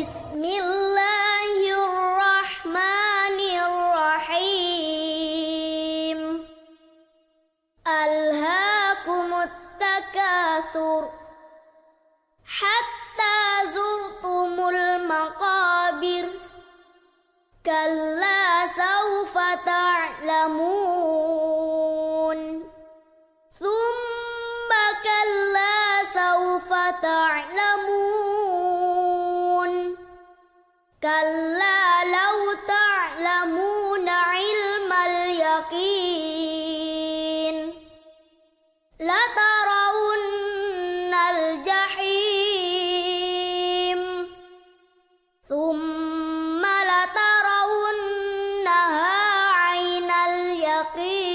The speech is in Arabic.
بسم الله الرحمن الرحيم. ألهاكم التكاثر. حتى زرتم المقابر. كلا سوف تعلمون. كلا لو تعلمون علم اليقين لترون الجحيم ثم لترونها عين اليقين